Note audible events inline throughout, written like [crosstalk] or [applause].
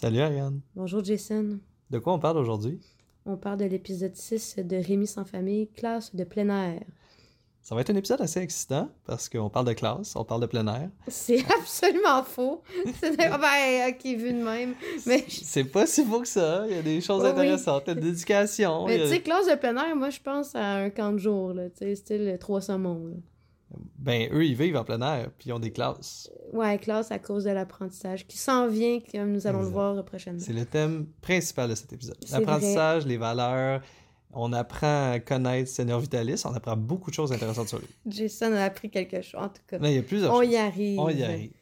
Salut Ariane. Bonjour Jason. De quoi on parle aujourd'hui? On parle de l'épisode 6 de Rémi sans famille, classe de plein air. Ça va être un épisode assez excitant parce qu'on parle de classe, on parle de plein air. C'est [laughs] absolument faux. C'est ben, ok, vu de même. Mais C'est pas si faux que ça. Il y a des choses Oui, oui. intéressantes. Il y a de l'éducation. mais a- tu sais, classe de plein air, moi je pense à un camp de jour, là, tu sais, style trois saumons. Ben, eux, ils vivent en plein air, puis ils ont des classes. Ouais, classe à cause de l'apprentissage qui s'en vient, comme nous allons le voir prochainement. C'est le thème principal de cet épisode. L'apprentissage, les valeurs. On apprend à connaître Seigneur Vitalis. On apprend beaucoup de choses intéressantes sur lui. [laughs] Jason a appris quelque chose, en tout cas. Mais il y a plusieurs On choses. y arrive. On y arrive.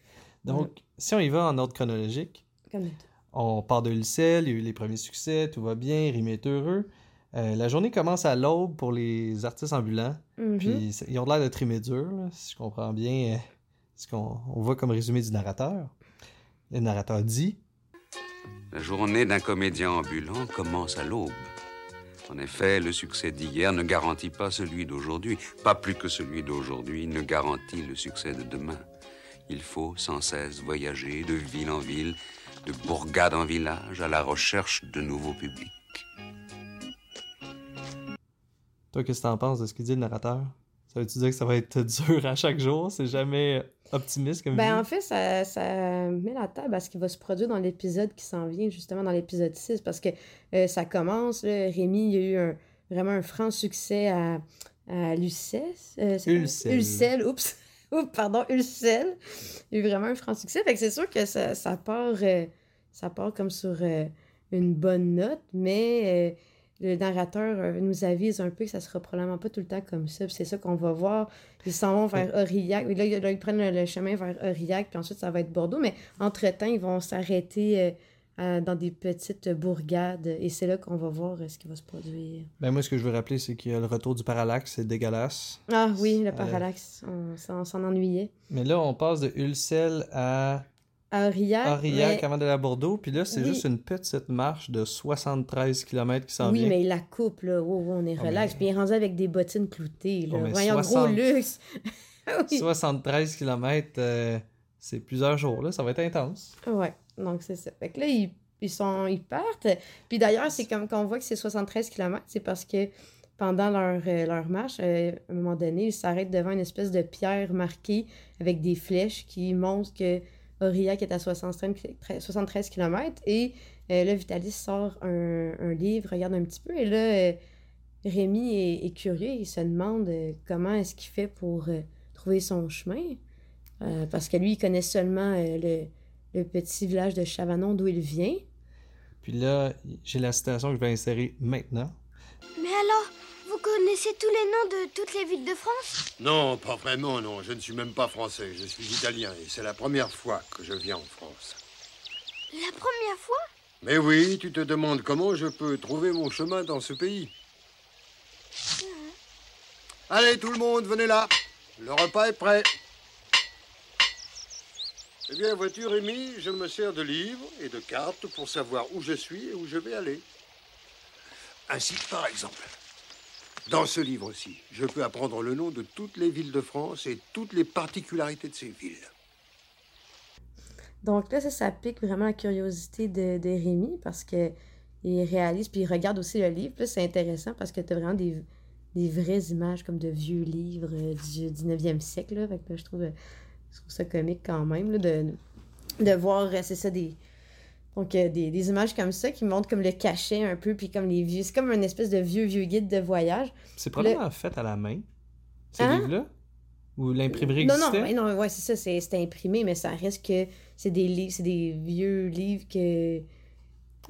Donc, si on y va en ordre chronologique, Comme. On part de Lucelle, il y a eu les premiers succès, tout va bien, Rémi est heureux. Euh, la journée commence à l'aube pour les artistes ambulants. Mhm. Puis ils ont l'air de trimer dur, là, si je comprends bien euh, ce qu'on on voit comme résumé du narrateur. Le narrateur dit La journée d'un comédien ambulant commence à l'aube. En effet, le succès d'hier ne garantit pas celui d'aujourd'hui. Pas plus que celui d'aujourd'hui ne garantit le succès de demain. Il faut sans cesse voyager de ville en ville, de bourgade en village, à la recherche de nouveaux publics. Toi, qu'est-ce que t'en penses de ce qu'il dit le narrateur? Ça veut-tu dire que ça va être [laughs] dur à chaque jour? C'est jamais optimiste comme Ben, vie? en fait, ça, ça met la table à ce qui va se produire dans l'épisode qui s'en vient, justement, dans l'épisode 6, parce que euh, ça commence, là, Rémi, il y a eu un- vraiment un franc succès à, à Lucès. euh? Ulcel. Ulcel, oups. [laughs] Oups, pardon, Ulcel. Il y a eu vraiment un franc succès. Fait que c'est sûr que ça, ça part, euh, ça part comme sur euh, une bonne note, mais le narrateur euh, nous avise un peu que ça sera probablement pas tout le temps comme ça. C'est ça qu'on va voir. Ils s'en vont vers Aurillac. Là, ils- là, ils prennent le, chemin vers Aurillac, puis ensuite, ça va être Bordeaux. Mais entre-temps, ils vont s'arrêter euh, dans des petites bourgades. Et c'est là qu'on va voir euh, ce qui va se produire. Ben, moi, ce que je veux rappeler, c'est qu'il y a le retour du parallaxe, c'est dégueulasse. Ah oui, le Euh, parallaxe. On, s'en- on s'en ennuyait. Mais là, on passe de Ulcel À Aurillac. Aurillac mais- avant d'aller à Bordeaux, puis là, c'est Oui. juste une petite marche de 73 km qui s'en Oui, vient. mais il la coupe, là. Oh, oh, on est Oh, relax. mais- Puis il est rendu avec des bottines cloutées, là. Oh, mais Voyons, 60 gros luxe. [laughs] oui. 73 km, c'est plusieurs jours, là. Ça va être intense. Ouais, donc c'est ça. Fait que là, ils, ils, sont, ils partent. Puis d'ailleurs, c'est comme qu'on voit que c'est 73 km, c'est parce que pendant leur, euh, leur marche, euh, à un moment donné, ils s'arrêtent devant une espèce de pierre marquée avec des flèches qui montrent que Aurillac est à 73, 73 km. Et euh, là, Vitalis sort un, un livre, regarde un petit peu, et là, euh, Rémi est, est curieux, il se demande euh, comment est-ce qu'il fait pour euh, trouver son chemin. Euh, parce que lui, il connaît seulement euh, le, le petit village de Chavanon d'où il vient. Puis là, j'ai la citation que je vais insérer maintenant. Mais alors, vous connaissez tous les noms de toutes les villes de France Non, pas vraiment, non. Je ne suis même pas français. Je suis italien et c'est la première fois que je viens en France. La première fois Mais oui, tu te demandes comment je peux trouver mon chemin dans ce pays. Allez, tout le monde, venez là. Le repas est prêt. Eh bien, vois-tu, Rémi, je me sers de livres et de cartes pour savoir où je suis et où je vais aller. Ainsi, par exemple, dans ce livre-ci, je peux apprendre le nom de toutes les villes de France et toutes les particularités de ces villes. Donc là, ça, ça pique vraiment la curiosité de, Rémi parce que il réalise, puis il regarde aussi le livre. Puis c'est intéressant parce que tu as vraiment des, vraies images comme de vieux livres euh, du 19e siècle. Là. Euh, je trouve ça comique quand même de voir, euh, c'est ça, des, donc, euh, des, des images comme ça qui montrent comme le cachet un peu, puis comme les vieux. C'est comme une espèce de vieux, vieux guide de voyage. C'est probablement fait à la main, ces Hein? livres-là? Ou l'imprimerie Non, non, existait? mais non, ouais, c'est ça, c'est imprimé, mais ça reste que c'est des livres, c'est des vieux livres que.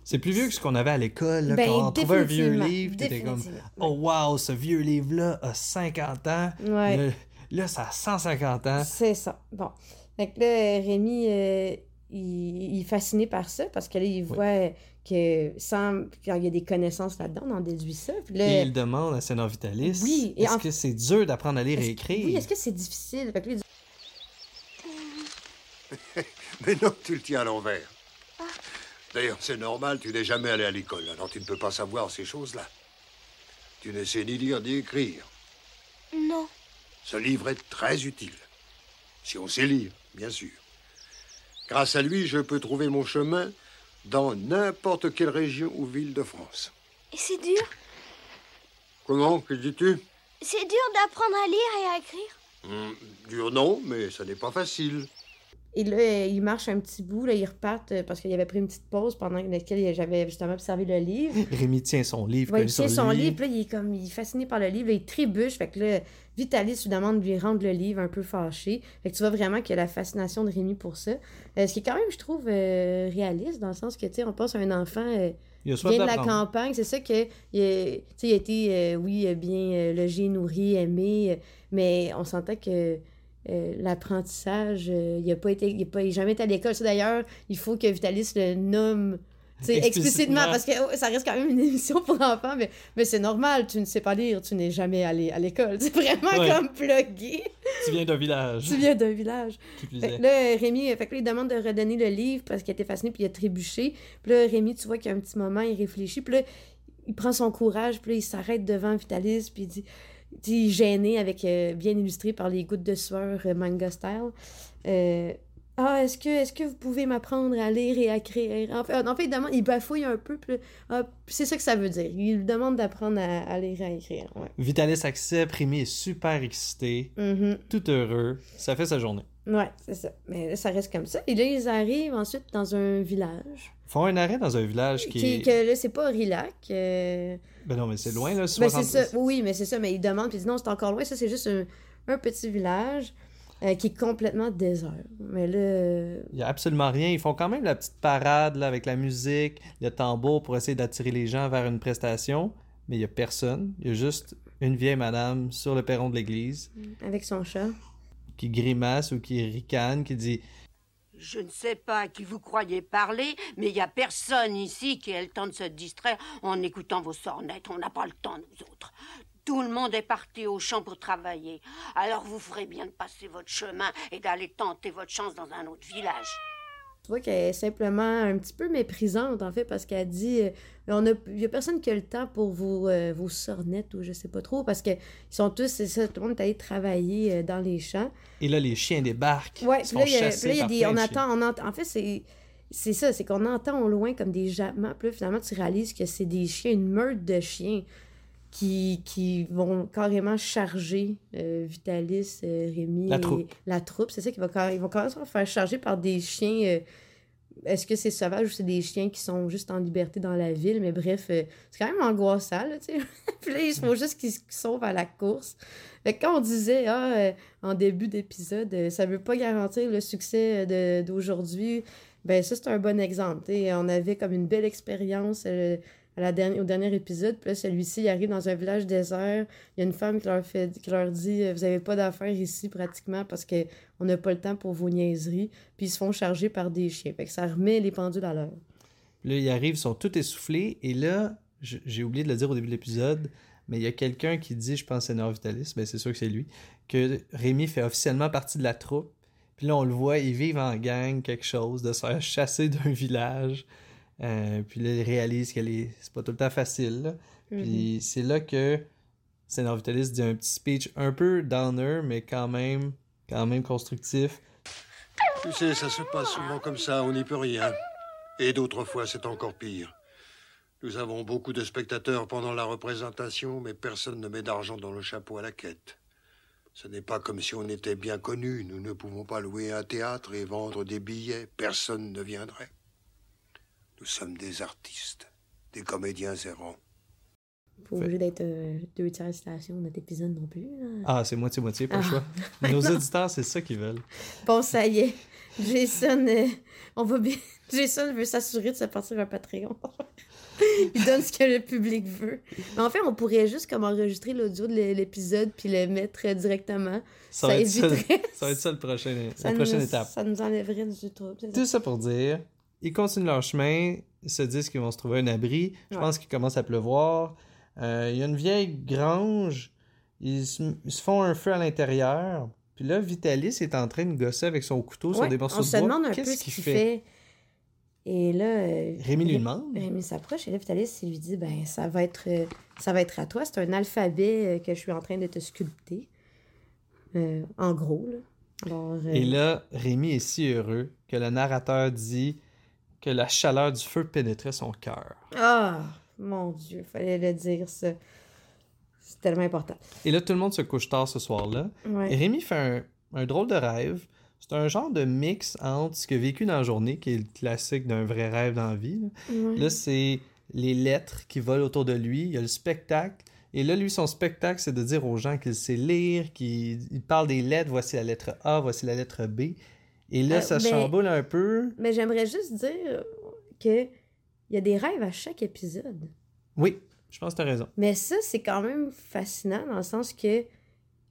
C'est plus vieux que ce qu'on avait à l'école. là, Ben, quand on trouvait un vieux livre, t'étais comme. Oh wow, ce vieux livre-là a 50 ans. Ouais. Là, ça a 150 ans. C'est ça. Bon. Fait que là, Rémi, euh, il, il est fasciné par ça parce que là, il voit que sans, quand il y a des connaissances là-dedans, on en déduit ça. Là, Et il demande à Sénat Vitalis Oui, est-ce en- que c'est dur d'apprendre à lire et écrire? Oui, est-ce que c'est difficile? Fait que là, il dit, [laughs] Mais non, tu le tiens à l'envers. D'ailleurs, c'est normal, tu n'es jamais allé à l'école, alors tu ne peux pas savoir ces choses-là. Tu ne sais ni lire ni écrire. Non. Ce livre est très utile. Si on sait lire, bien sûr. Grâce à lui, je peux trouver mon chemin dans n'importe quelle région ou ville de France. Et c'est dur? Comment? Que dis-tu? C'est dur d'apprendre à lire et à écrire Hmm, Dur non, mais ça n'est pas facile. Et là, euh, ils marchent un petit bout, là, ils repartent euh, parce qu'il avait pris une petite pause pendant laquelle j'avais justement observé le livre. [laughs] Rémi tient son livre. Ouais, il tient son livre, puis là, il est comme, il est fasciné par le livre, là, il trébuche, fait que là, Vitalis lui demande de lui rendre le livre un peu fâché. Fait que tu vois vraiment qu'il y a la fascination de Rémi pour ça. Euh, ce qui est quand même, je trouve, euh, réaliste, dans le sens que, tu sais, on pense à un enfant euh, Il vient de la campagne, c'est ça que, il a, il a été, oui, bien logé, nourri, aimé, mais on sentait que euh, l'apprentissage, euh, il n'a pas été, il a pas, il a jamais été à l'école. Ça, d'ailleurs, il faut que Vitalis le nomme explicitement, parce que oh, ça reste quand même une [laughs] émission pour enfants, mais, mais c'est normal, tu ne sais pas lire, tu n'es jamais allé à l'école. C'est vraiment Ouais. comme plugué. Tu viens d'un village. tu viens d'un village. Qui Fait là, Rémi, fait que là, il demande de redonner le livre parce qu'il était fasciné puis il a trébuché. Puis là, Rémi, tu vois qu'il y a un petit moment, il réfléchit. Puis là, il prend son courage, puis là, il s'arrête devant Vitalis, puis il dit gêné, avec, euh, bien illustré par les gouttes de sueur euh, manga style. euh, ah, est-ce que, est que vous pouvez m'apprendre à lire et à écrire? En fait, en fait il, demande, il bafouille un peu, ah, c'est ça que ça veut dire. Il lui demande d'apprendre à, à lire et à écrire. Ouais. Vitalis accepte, Rémi est super excité, Mhm. tout heureux. Ça fait sa journée. Ouais, c'est ça. Mais là, ça reste comme ça. Et là, ils arrivent ensuite dans un village. Ils font un arrêt dans un village qui, Qui, est... que là, c'est pas Rilac. euh, Ben non, mais c'est loin, là, Ben, 60... c'est ça. Oui, mais c'est ça. Mais ils demandent, puis ils disent non, c'est encore loin. Ça, c'est juste un, un petit village euh, qui est complètement désert. Mais là. euh, Il y a absolument rien. Ils font quand même la petite parade là, avec la musique, le tambour pour essayer d'attirer les gens vers une prestation. Mais il y a personne. Il y a juste une vieille madame sur le perron de l'église avec son chat. qui grimace ou qui ricane, qui dit Je ne sais pas à qui vous croyez parler, mais il n'y a personne ici qui ait le temps de se distraire en écoutant vos sornettes. On n'a pas le temps, nous autres. Tout le monde est parti au champ pour travailler. Alors vous ferez bien de passer votre chemin et d'aller tenter votre chance dans un autre village. Tu vois qu'elle est simplement un petit peu méprisante, en fait, parce qu'elle dit euh, on a, il y a personne qui a le temps pour vos, euh, vos sornettes ou je sais pas trop, parce que ils sont tous, c'est ça, tout le monde est allé travailler euh, dans les champs. Et là, les chiens débarquent. Ils puis là, il y a, chassés puis là, il y a par des, plein on attend, on entend, en fait, c'est, c'est ça, c'est qu'on entend au loin comme des jappements, puis là, finalement, tu réalises que c'est des chiens, une meute de chiens qui, qui vont carrément charger euh, Vitalis, euh, Rémi La et troupe. la troupe. C'est ça qu'ils vont, ils vont carrément se faire charger par des chiens. euh, est-ce que c'est sauvage ou c'est des chiens qui sont juste en liberté dans la ville? Mais bref, euh, c'est quand même angoissant, là, tu sais. [laughs] Puis là, il faut juste qu'ils se sauvent à la course. Fait que quand on disait, ah, euh, en début d'épisode, euh, ça veut pas garantir le succès d'aujourd'hui, ben ça, c'est un bon exemple. On avait comme une belle expérience au dernier épisode. Puis celui-ci, arrive dans un village désert. Il y a une femme qui leur, dit Vous avez pas d'affaires ici pratiquement parce qu'on n'a pas le temps pour vos niaiseries. Puis ils se font charger par des chiens. Fait que ça remet les pendules à l'heure. Là, ils arrivent, ils sont tous essoufflés. Et là, j'ai oublié de le dire au début de l'épisode, mais il y a quelqu'un qui dit, je pense que c'est Nord Vitalis, mais c'est sûr que c'est lui, que Rémi fait officiellement partie de la troupe. Puis là, on le voit, ils vivent en gang quelque chose, de se faire chasser d'un village. Euh, puis là, ils réalisent que les- c'est pas tout le temps facile. là. Puis c'est là que Sénor Vitalis dit un petit speech un peu downer, mais quand même, quand même constructif. Tu sais, ça se passe souvent comme ça, on n'y peut rien. Et d'autres fois, c'est encore pire. Nous avons beaucoup de spectateurs pendant la représentation, mais personne ne met d'argent dans le chapeau à la quête. Ce n'est pas comme si on était bien connus. Nous ne pouvons pas louer un théâtre et vendre des billets. Personne ne viendrait. Nous sommes des artistes, des comédiens errants. Pas obligé d'être euh, deux tiers citation de notre épisode non plus. Ah, c'est moitié-moitié, pas le Ah. choix. [laughs] Nos auditeurs, c'est ça qu'ils veulent. Bon, ça y est. Jason, euh, on va bien. [laughs] Jason veut s'assurer de se partir un Patreon. [laughs] Il donne ce que le public veut. Mais en fait, on pourrait juste comme enregistrer l'audio de l'é- l'épisode puis le mettre euh, directement. Ça, Ça va, être ça, éviterait- ça va être ça le prochain, Ça la prochaine étape. Ça nous enlèverait du trouble. Tout ça pour dire, ils continuent leur chemin, ils se disent qu'ils vont se trouver un abri. Je Ouais. pense qu'il commence à pleuvoir. Euh, Il y a une vieille grange. Ils se, ils se font un feu à l'intérieur. Puis là, Vitalis est en train de gosser avec son couteau sur des morceaux on de se bois. demande un peu ce qu'il fait? fait? Et là. euh, Rémi lui demande. Rémi s'approche et là, Vitalis, il lui dit ben, ça va être, euh, ça va être à toi. C'est un alphabet que je suis en train de te sculpter. Euh, en gros, là. Alors, euh, Et là, Rémi est si heureux que le narrateur dit que la chaleur du feu pénétrait son cœur. Ah, mon Dieu, fallait le dire, ça. C'est tellement important. Et là, tout le monde se couche tard ce soir-là. Ouais. Et Rémi fait un, un drôle de rêve. C'est un genre de mix entre ce qu'il a vécu dans la journée, qui est le classique d'un vrai rêve dans la vie. là. Ouais. Là, c'est les lettres qui volent autour de lui. Il y a le spectacle. Et là, lui, son spectacle, c'est de dire aux gens qu'il sait lire, qu'il il parle des lettres. Voici la lettre A, voici la lettre B. Et là, Euh, ça chamboule un peu. Mais j'aimerais juste dire que il y a des rêves à chaque épisode. Oui, je pense que tu as raison. Mais ça, c'est quand même fascinant dans le sens que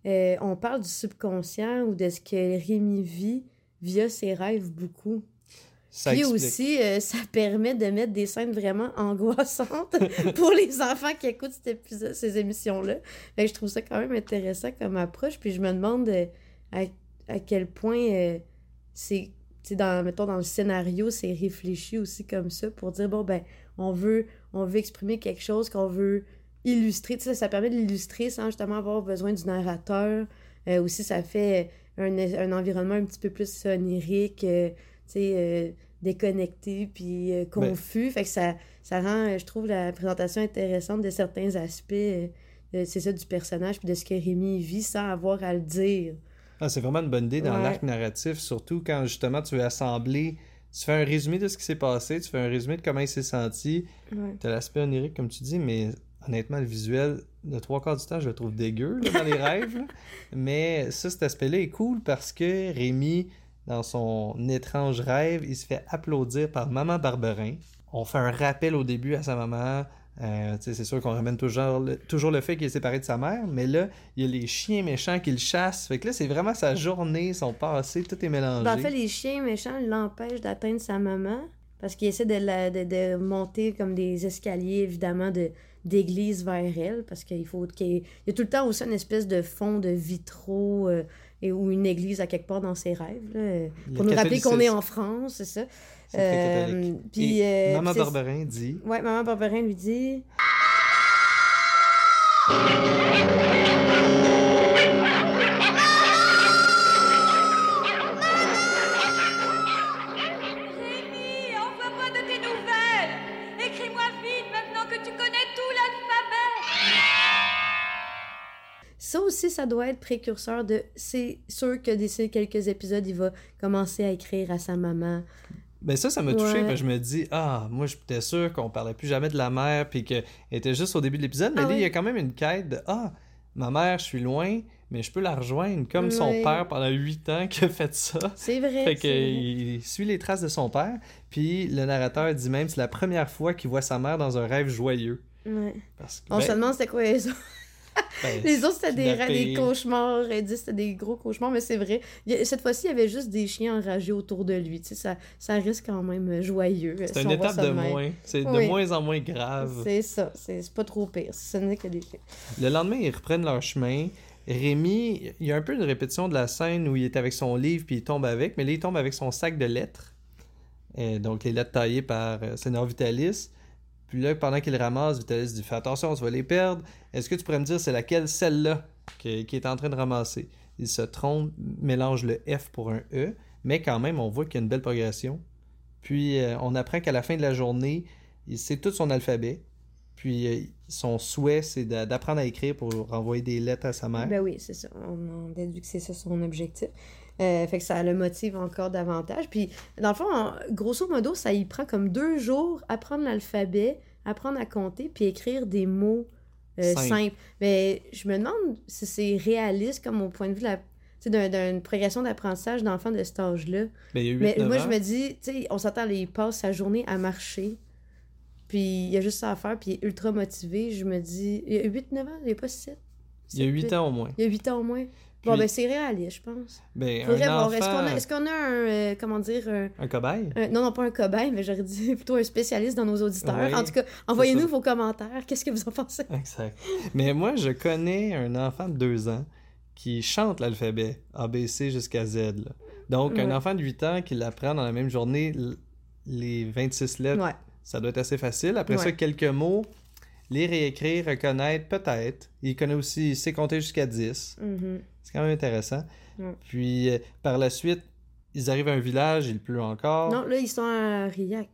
euh, on parle du subconscient ou de ce que Rémi vit via ses rêves beaucoup. Ça Puis explique. aussi, euh, ça permet de mettre des scènes vraiment angoissantes [laughs] pour les enfants qui écoutent cet épisode- ces émissions-là. Je trouve ça quand même intéressant comme approche. Puis je me demande à, à quel point c'est, dans, mettons, dans le scénario, c'est réfléchi aussi comme ça pour dire, bon, ben, on veut, on veut exprimer quelque chose qu'on veut illustrer. Sais, ça permet de l'illustrer sans justement avoir besoin du narrateur. Euh, aussi, ça fait un, un environnement un petit peu plus onirique, euh, tu sais, euh, déconnecté puis euh, confus. Fait que ça, ça rend, je trouve, la présentation intéressante de certains aspects, c'est ça, du personnage puis de ce que Rémi vit sans avoir à le dire. Ah, c'est vraiment une bonne idée dans Ouais. l'arc narratif, surtout quand justement tu veux assembler. Tu fais un résumé de ce qui s'est passé, tu fais un résumé de comment il s'est senti. Ouais. T'as l'aspect onirique, comme tu dis, mais honnêtement, le visuel, le trois quarts du temps, je le trouve dégueu là, dans les [laughs] rêves. là. Mais ça, cet aspect-là est cool parce que Rémi, dans son étrange rêve, il se fait applaudir par Maman Barberin. On fait un rappel au début à sa maman. Euh, c'est sûr qu'on ramène toujours le, fait qu'il est séparé de sa mère, mais là, il y a les chiens méchants qui le chassent. Fait que là, c'est vraiment sa journée, son passé, tout est mélangé. Ben, en fait, les chiens méchants l'empêchent d'atteindre sa maman parce qu'il essaie de, la, de, monter comme des escaliers, évidemment, de d'église vers elle parce qu'il faut qu'il y a tout le temps aussi une espèce de fond de vitraux euh, et, ou une église à quelque part dans ses rêves là, pour nous rappeler qu'on est en France, c'est ça. Euh, puis, Et euh, Maman Barberin dit Ouais, maman Barberin lui dit Rémi, envoie-moi de tes nouvelles. Écris-moi vite maintenant que tu connais Ça aussi, ça doit être précurseur de. C'est sûr que d'ici quelques épisodes, il va commencer à écrire à sa maman. Ben ça, ça m'a touché, Ouais. parce que je me dis, ah, moi, j'étais sûr qu'on parlait plus jamais de la mère, puis qu'elle était juste au début de l'épisode, mais Ah là, il y a quand même une quête de, ah, ma mère, je suis loin, mais je peux la rejoindre, comme son père pendant huit ans qui a fait ça. C'est vrai. Fait vrai. qu'il suit les traces de son père, puis le narrateur dit même, c'est la première fois qu'il voit sa mère dans un rêve joyeux. Ouais. Parce que, On ben, se demande c'était quoi les autres. [laughs] ben, Les autres, c'était des, des cauchemars. Dit c'était des gros cauchemars, mais c'est vrai. Cette fois-ci, il y avait juste des chiens enragés autour de lui. Tu sais, ça, ça reste quand même joyeux. C'est une étape de même. moins. C'est de moins en moins grave. C'est ça. C'est pas trop pire. Ce n'est que des chiens. Le lendemain, ils reprennent leur chemin. Rémi, il y a un peu une répétition de la scène où il est avec son livre puis il tombe avec, mais là, il tombe avec son sac de lettres. Euh, donc, les lettres taillées par euh, Sénor Vitalis. Puis là, pendant qu'il ramasse, Vitalis dit Fais attention, tu vas les perdre. Est-ce que tu pourrais me dire c'est laquelle celle-là qui, est en train de ramasser? Il se trompe, mélange le F pour un E, mais quand même, on voit qu'il y a une belle progression. Puis, euh, on apprend qu'à la fin de la journée, il sait tout son alphabet. Puis, euh, son souhait, c'est d'a- d'apprendre à écrire pour renvoyer des lettres à sa mère. Ben oui, c'est ça. On, on déduit que c'est ça son objectif. Euh, fait que ça le motive encore davantage. Puis, dans le fond, en- grosso modo, ça y prend comme deux jours apprendre l'alphabet, apprendre à compter, puis écrire des mots euh, Simple. simples. Mais je me demande si c'est réaliste comme au point de vue de la- d'une progression d'apprentissage d'enfants de cet âge-là. Ben, il y a 8, Mais 9 moi, ans. je me dis, tu sais, on s'attend, il passe sa journée à marcher. Puis il y a juste ça à faire, puis il est ultra motivé. Je me dis, il y a 8-9 ans, il n'y a pas 7. Il y a 8 ans au moins. Il y a 8 ans au moins. Bon, Puis- ben c'est réaliste, je pense. Ben, Faudrait un voir. enfant, Est-ce qu'on a, un, euh, comment dire, un- un cobaye? un- non, non, pas un cobaye, mais j'aurais dit [laughs] plutôt un spécialiste dans nos auditeurs. Oui, en tout cas, envoyez-nous vos commentaires. Qu'est-ce que vous en pensez? Exact. Mais moi, je connais un enfant de 2 ans qui chante l'alphabet ABC jusqu'à Z. là. Donc, un enfant de 8 ans qui l'apprend dans la même journée, les 26 lettres, Ouais. ça doit être assez facile. Après ça, quelques mots, lire et écrire, reconnaître, peut-être. Il connaît aussi, il sait compter jusqu'à 10. Mhm. C'est quand même intéressant. Ouais. Puis, euh, par la suite, ils arrivent à un village, il pleut encore. Non, là, ils sont à Riac.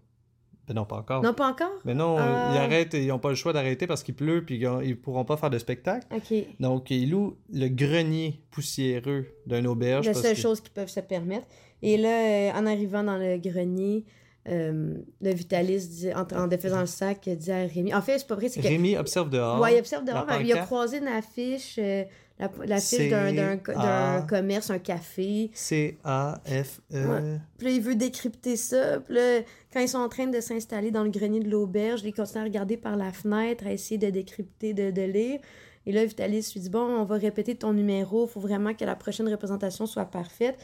Ben non, pas encore. Non, pas encore? Mais non, Ah. ils arrêtent, ils n'ont pas le choix d'arrêter parce qu'il pleut puis ils ils pourront pas faire de spectacle. OK. Donc, ils louent le grenier poussiéreux d'une auberge. La seule que- chose qu'ils peuvent se permettre. Et là, euh, en arrivant dans le grenier, euh, le vitaliste, dit, en, en défaisant le sac, dit à Rémi... En fait, c'est pas vrai, c'est que... Rémi observe dehors. Ouais, il observe dehors. Il a croisé une affiche, euh, la- l'affiche C'est d'un, A. commerce, un café. C-A-F-E. Ouais. Puis là, il veut décrypter ça. Puis là, quand ils sont en train de s'installer dans le grenier de l'auberge, ils continuent à regarder par la fenêtre, à essayer de décrypter, de, de lire. Et là, Vitalis lui dit Bon, on va répéter ton numéro, il faut vraiment que la prochaine représentation soit parfaite.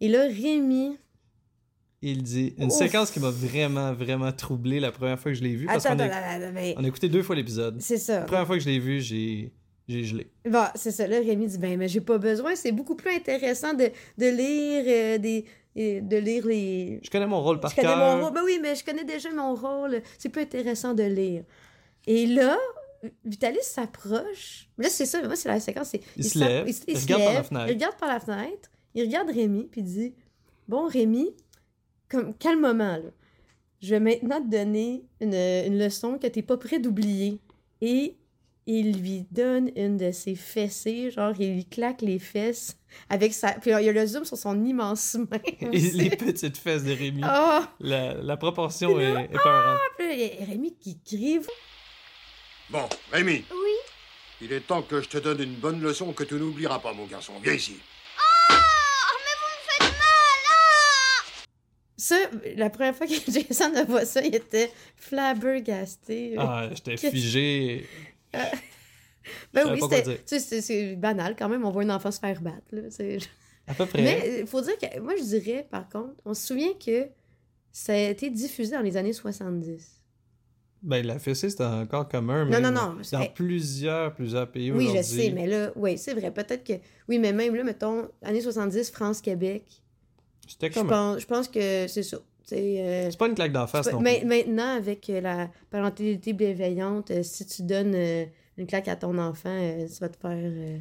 Et là, Rémi. Il dit une Ouf. séquence qui m'a vraiment, vraiment troublé la première fois que je l'ai vu. Parce qu'on a, mais- on a écouté deux fois l'épisode. C'est ça. La première fois que je l'ai vu, j'ai, j'ai gelé. Bon, c'est ça. Là, Rémi dit Ben, mais j'ai pas besoin. C'est beaucoup plus intéressant de, de lire euh, des. de lire les. Je connais mon rôle par je connais cœur. mon rôle. Ben oui, mais je connais déjà mon rôle. C'est plus intéressant de lire. Et là, Vitalis s'approche. Là, c'est ça. Moi, c'est la séquence. c'est- Il se lève, il, il se regarde par la fenêtre. Il regarde par la fenêtre. Il regarde Rémi, puis il dit Bon, Rémi, comme, quel moment, là. Je vais maintenant te donner une, une leçon que t'es pas prêt d'oublier. Et il lui donne une de ses fessées, genre, il lui claque les fesses avec sa. Puis il y a le zoom sur son immense main. [laughs] Et les petites fesses de Rémi. [laughs] Ah! La, la proportion [laughs] est là, épeurante. Puis là, il y a Rémi qui crie. Bon, Rémi, Oui? Il est temps que je te donne une bonne leçon que tu n'oublieras pas, mon garçon. Viens ici. Ah Mais vous me faites mal ah Ça, la première fois que Jason a vu ça, il était flabbergasté. Ah, j'étais figé. [laughs] ben je savais oui, c'est c'est banal quand même. On voit une enfant se faire battre. Là, c'est- À peu près. Mais il faut dire que moi, je dirais, par contre, on se souvient que ça a été diffusé dans les années 70. Ben, la fessée, c'était encore commun. Non, même non, non, Dans c'est- plusieurs, plusieurs pays Oui, je sais, mais là, oui, c'est vrai. Peut-être que. Oui, mais même là, mettons, années 70, France-Québec, C'était je commun. pense, je pense que c'est ça. C'est. euh, C'est pas une claque d'en face non plus. Maintenant, avec euh, la parentalité bienveillante, euh, si tu donnes euh, une claque à ton enfant, ça va te faire. Euh,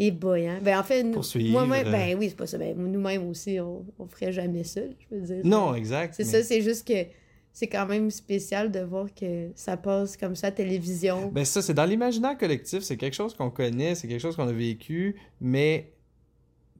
et boyant. Ben, en fait, moi-même, ben oui, c'est pas ça. Ben, nous-mêmes aussi, on, on ferait jamais ça, je veux dire. Non, exact. C'est mais- ça, c'est juste que c'est quand même spécial de voir que ça passe comme ça à la télévision. Ben ça, c'est dans l'imaginaire collectif, c'est quelque chose qu'on connaît, c'est quelque chose qu'on a vécu, mais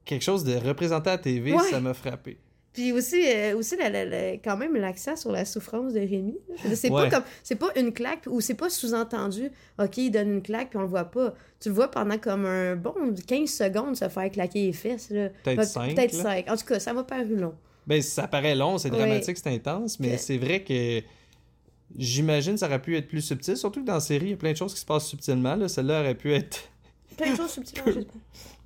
quelque chose de représenté à la TV, Ouais. ça m'a frappé. Puis aussi, euh, aussi la- la- la- quand même l'accent sur la souffrance de Rémi. C'est Ouais. pas comme c'est pas une claque ou c'est pas sous-entendu. OK, il donne une claque puis on le voit pas. Tu le vois pendant comme un bon 15 secondes se faire claquer les fesses. Peut-être Peut- cinq, Peut-être là. 5. En tout cas, ça m'a paru long. Ben ça paraît long, c'est Ouais. dramatique, c'est intense, mais c'est vrai que j'imagine ça aurait pu être plus subtil, surtout que dans la série, il y a plein de choses qui se passent subtilement. Là. Celle-là aurait pu être... Plein de choses subtiles. je sais pas.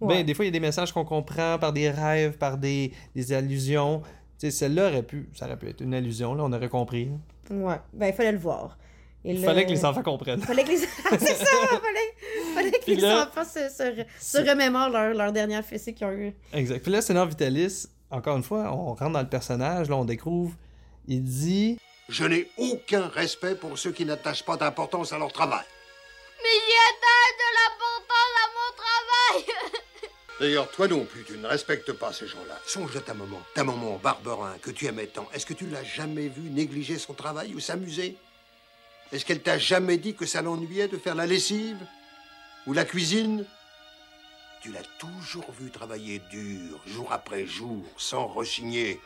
Ouais. Ben, des fois, il y a des messages qu'on comprend par des rêves, par des, des allusions. Tu sais, celle-là aurait pu... Ça aurait pu être une allusion, là, on aurait compris. Ouais. Ben il fallait le voir. Et Il fallait que les enfants comprennent. Fallait que les [laughs] Ah, c'est ça, fallait, fallait que les là- enfants se, se, se remémorent leur, leur dernière fessée qu'ils ont eue. Exact. Puis là, Sénat Vitalis, encore une fois, on rentre dans le personnage, là, on découvre. Il dit Je n'ai aucun respect pour ceux qui n'attachent pas d'importance à leur travail. Mais j'y attache de l'importance D'ailleurs, toi non plus, tu ne respectes pas ces gens-là. Songe à ta maman, ta maman Barberin, que tu aimais tant. Est-ce que tu l'as jamais vue négliger son travail ou s'amuser? Est-ce qu'elle t'a jamais dit que ça l'ennuyait de faire la lessive Ou la cuisine? Tu l'as toujours vu travailler dur, jour après jour, sans rechigner.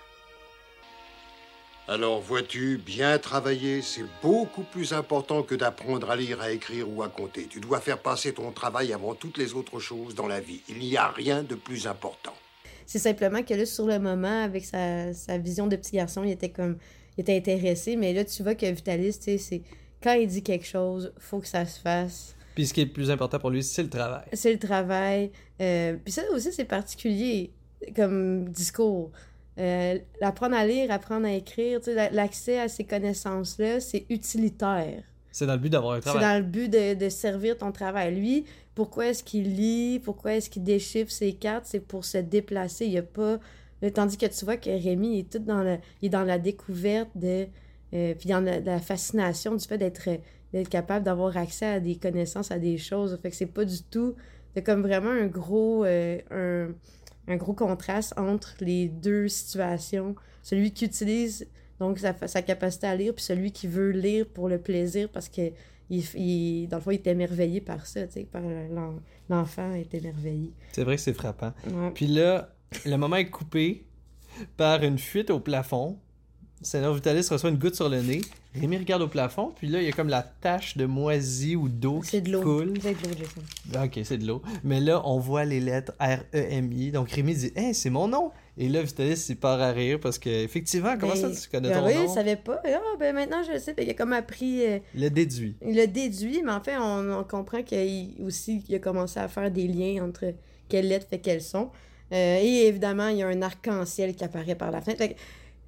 Alors vois-tu, bien travailler, c'est beaucoup plus important que d'apprendre à lire, à écrire ou à compter. Tu dois faire passer ton travail avant toutes les autres choses dans la vie. Il n'y a rien de plus important. C'est simplement que là, sur le moment, avec sa, sa vision de petit garçon, il était comme. Il était intéressé, mais là, tu vois que Vitalis, tu sais, c'est. Quand il dit quelque chose, faut que ça se fasse. Puis ce qui est le plus important pour lui, c'est le travail. C'est le travail. Euh, puis ça aussi, c'est particulier comme discours. Euh, apprendre à lire, apprendre à écrire, l'accès à ces connaissances-là, c'est utilitaire. C'est dans le but d'avoir un C'est travail. dans le but de, de servir ton travail. Lui, pourquoi est-ce qu'il lit, pourquoi est-ce qu'il déchiffre ses cartes, c'est pour se déplacer. Il y a pas. euh, Tandis que tu vois que Rémi il est tout dans, le, il est dans la découverte de. euh, puis dans la, la fascination du fait d'être d'être capable d'avoir accès à des connaissances, à des choses. Fait que c'est pas du tout. C'est comme vraiment un gros. euh, un, un gros contraste entre les deux situations. Celui qui utilise Donc, sa, sa capacité à lire, puis celui qui veut lire pour le plaisir, parce que, il, il- dans le fond, il est émerveillé par ça, tu sais, par l'en- l'enfant est émerveillé. C'est vrai que c'est frappant. Ouais. Puis là, le moment est coupé par une fuite au plafond. Seigneur Vitalis reçoit une goutte sur le nez. Rémi regarde au plafond, puis là, il y a comme la tache de moisie ou d'eau qui C'est de l'eau. coule. C'est de l'eau, Jason. Ok, c'est de l'eau. Mais là, on voit les lettres R-E-M-I. Donc Rémi dit Hey, c'est mon nom. Et là, Vitalis, il part à rire parce que, effectivement, comment ça Ben, tu connais ben ton oui, nom? il savait pas. Ah, ben maintenant, je le sais. Il a comme appris. euh, Il l'a déduit. Il l'a déduit, mais en fait, on, on comprend qu'il aussi il a commencé à faire des liens entre quelles lettres fait quelles sont. Euh, et évidemment, il y a un arc-en-ciel qui apparaît par la fenêtre. Fait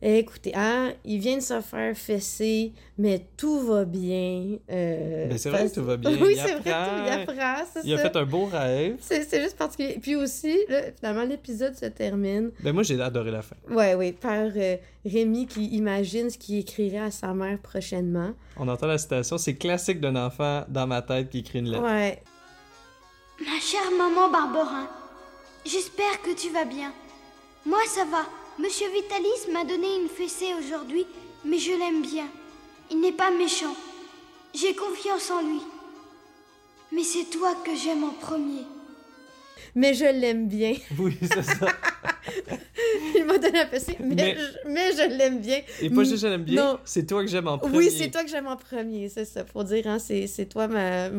écoutez, hein, il vient de se faire fesser, mais tout va bien. Euh, Ben, c'est vrai parce- que tout va bien. [laughs] Oui, Il c'est vrai, tout- apprend. il apprend, c'est Il a fait un beau rêve. C'est c'est juste particulier. Puis aussi, là, finalement, l'épisode se termine. Ben moi, j'ai adoré la fin. Ouais, ouais, par euh, Rémi qui imagine ce qu'il écrirait à sa mère prochainement. On entend la citation. C'est classique d'un enfant dans ma tête qui écrit une lettre. Ouais, Ma chère maman Barberin, j'espère que tu vas bien. Moi, ça va. Monsieur Vitalis m'a donné une fessée aujourd'hui, mais je l'aime bien. Il n'est pas méchant. J'ai confiance en lui. Mais c'est toi que j'aime en premier. mais je l'aime bien. Oui, c'est ça. [laughs] [laughs] Il m'a donné un PC, mais, Mais- je, mais je l'aime bien. Et pas juste je l'aime bien, Non. c'est toi que j'aime en premier. Oui, c'est toi que j'aime en premier, c'est ça. Pour dire, hein, c'est toi, ma,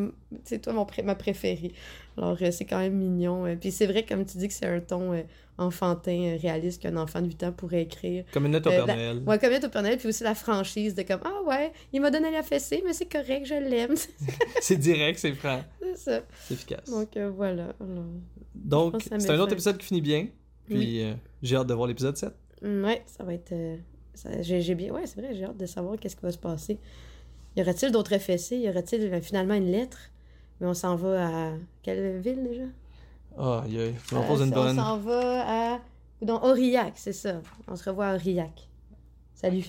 c'est toi mon ma préférée. Alors, euh, c'est quand même mignon. euh. Puis c'est vrai, comme tu dis, que c'est un ton euh, enfantin, euh, réaliste qu'un enfant de 8 ans pourrait écrire. Comme une note au Père la- Noël. Ouais, comme être au Père Noël, puis aussi la franchise de comme, ah ouais, il m'a donné la fessée, mais c'est correct, je l'aime. [laughs] C'est direct, c'est franc, c'est ça. c'est efficace. Donc, voilà. Alors, Donc, c'est un autre épisode qui finit bien. Puis j'ai hâte de voir l'épisode 7. mm, ouais, ça va être. euh, ça- j'ai j'ai bien. Ouais, c'est vrai, j'ai hâte de savoir qu'est-ce qui va se passer. Y aurait-il d'autres fessées? Y aurait-il euh, finalement une lettre? Mais on s'en va à. Quelle ville déjà? Ah, aïe, tu m'en Euh, poses une c'est- On bonne. s'en va à. Dans Aurillac, c'est ça. On se revoit à Aurillac. Salut.